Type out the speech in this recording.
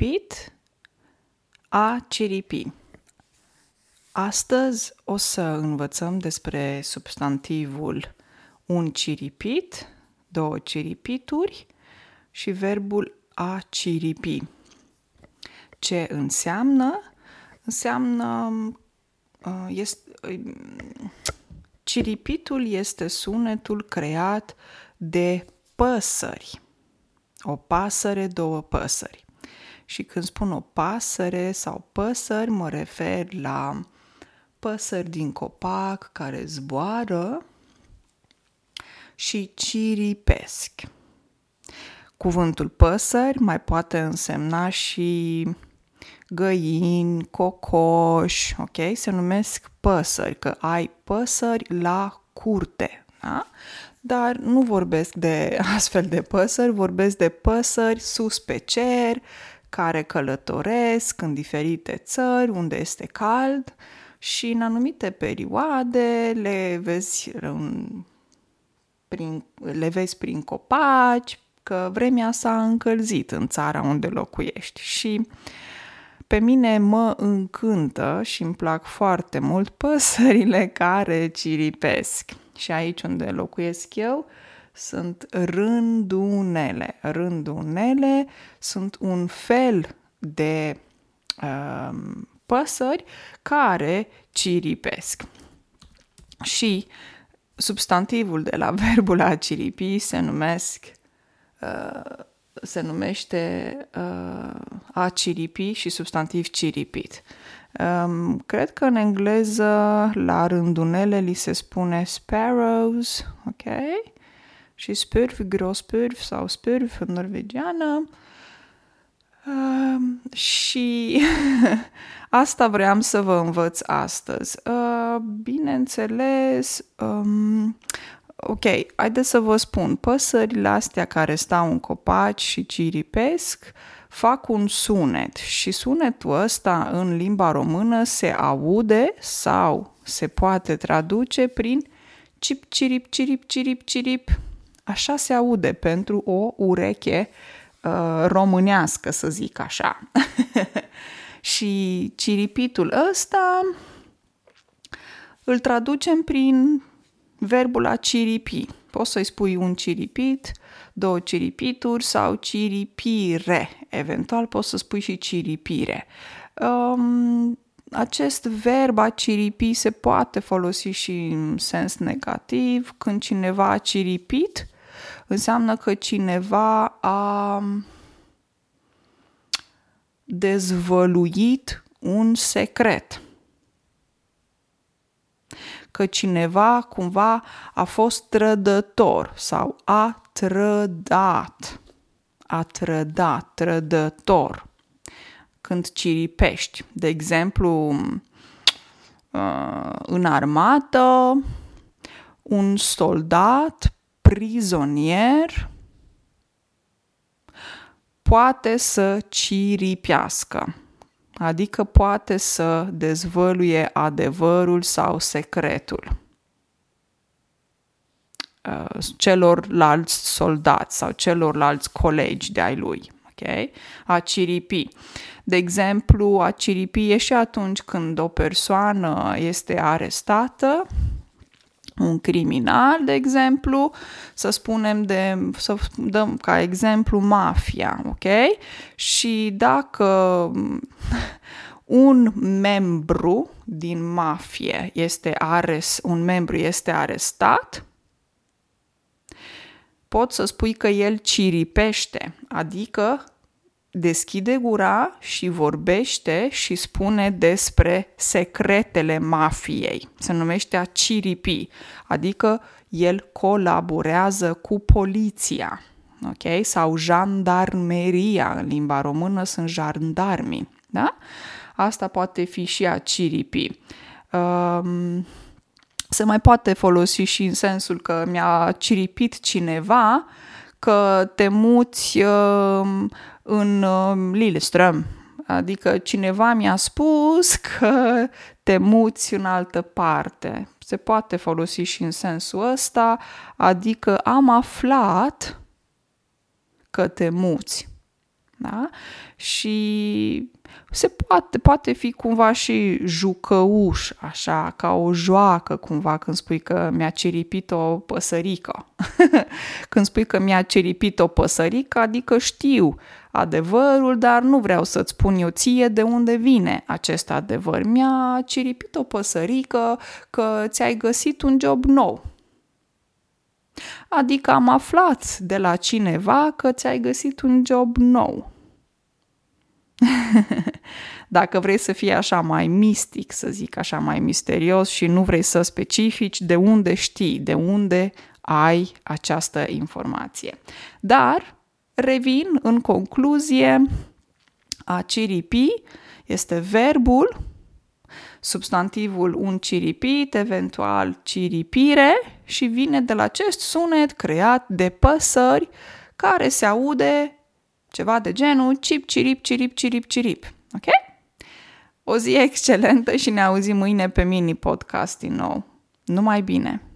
ciripit, a ciripi. Astăzi o să învățăm despre substantivul un ciripit, două ciripituri și verbul a ciripi. Ce înseamnă? Înseamnă uh, este, uh, ciripitul este sunetul creat de păsări. O pasăre, două păsări. Și când spun o pasăre sau păsări, mă refer la păsări din copac care zboară și ciripesc. Cuvântul păsări mai poate însemna și găini, cocoși, ok? Se numesc păsări, că ai păsări la curte, da? Dar nu vorbesc de astfel de păsări, vorbesc de păsări sus pe cer, care călătoresc în diferite țări unde este cald și în anumite perioade le vezi, prin, le vezi prin copaci, că vremea s-a încălzit în țara unde locuiești și pe mine mă încântă și îmi plac foarte mult păsările care ciripesc. Și aici unde locuiesc eu, sunt rândunele. Rândunele sunt un fel de um, păsări care ciripesc. Și substantivul de la verbul a ciripi se numesc uh, se numește uh, a ciripi și substantiv ciripit. Um, cred că în engleză la rândunele li se spune sparrows, ok? Și spurv, grospurv sau spurv în norvegiană. Uh, și asta vreau să vă învăț astăzi. Uh, bineînțeles, um, ok, haideți să vă spun, păsările astea care stau în copaci și ciripesc fac un sunet și sunetul ăsta în limba română se aude sau se poate traduce prin cip, cirip, cirip, cirip, cirip, Așa se aude pentru o ureche uh, românească, să zic așa. și ciripitul ăsta îl traducem prin verbul a ciripi. Poți să-i spui un ciripit, două ciripituri sau ciripire. Eventual poți să spui și ciripire. Um, acest verb a ciripi se poate folosi și în sens negativ, când cineva a ciripit, înseamnă că cineva a dezvăluit un secret. Că cineva cumva a fost trădător sau a trădat. A trădat, trădător. Când ciripești, de exemplu, uh, în armată, un soldat prizonier poate să ciripiască, adică poate să dezvăluie adevărul sau secretul uh, celorlalți soldați sau celorlalți colegi de ai lui. Okay? A ciripi. De exemplu, a ciripi e și atunci când o persoană este arestată un criminal, de exemplu, să spunem de, să dăm ca exemplu mafia, ok? Și dacă un membru din mafie este ares, un membru este arestat, pot să spui că el ciripește, adică deschide gura și vorbește și spune despre secretele mafiei. Se numește a ciripi, adică el colaborează cu poliția, ok? Sau jandarmeria, în limba română sunt jandarmii, da? Asta poate fi și a ciripi. Um, se mai poate folosi și în sensul că mi-a ciripit cineva că te muți uh, în uh, Lillestrøm. Adică cineva mi-a spus că te muți în altă parte. Se poate folosi și în sensul ăsta, adică am aflat că te muți. Da? Și se poate, poate fi cumva și jucăuș, așa, ca o joacă cumva când spui că mi-a ciripit o păsărică. când spui că mi-a ciripit o păsărică, adică știu adevărul, dar nu vreau să-ți spun eu ție de unde vine acest adevăr. Mi-a ciripit o păsărică că ți-ai găsit un job nou. Adică am aflat de la cineva că ți-ai găsit un job nou. Dacă vrei să fii așa mai mistic, să zic așa mai misterios și nu vrei să specifici de unde știi, de unde ai această informație. Dar, revin în concluzie, a ciripi este verbul, substantivul un ciripit, eventual ciripire și vine de la acest sunet creat de păsări care se aude ceva de genul cip, cirip, cirip, cirip, cirip. Ok? O zi excelentă și ne auzim mâine pe mini podcast din nou. Numai bine!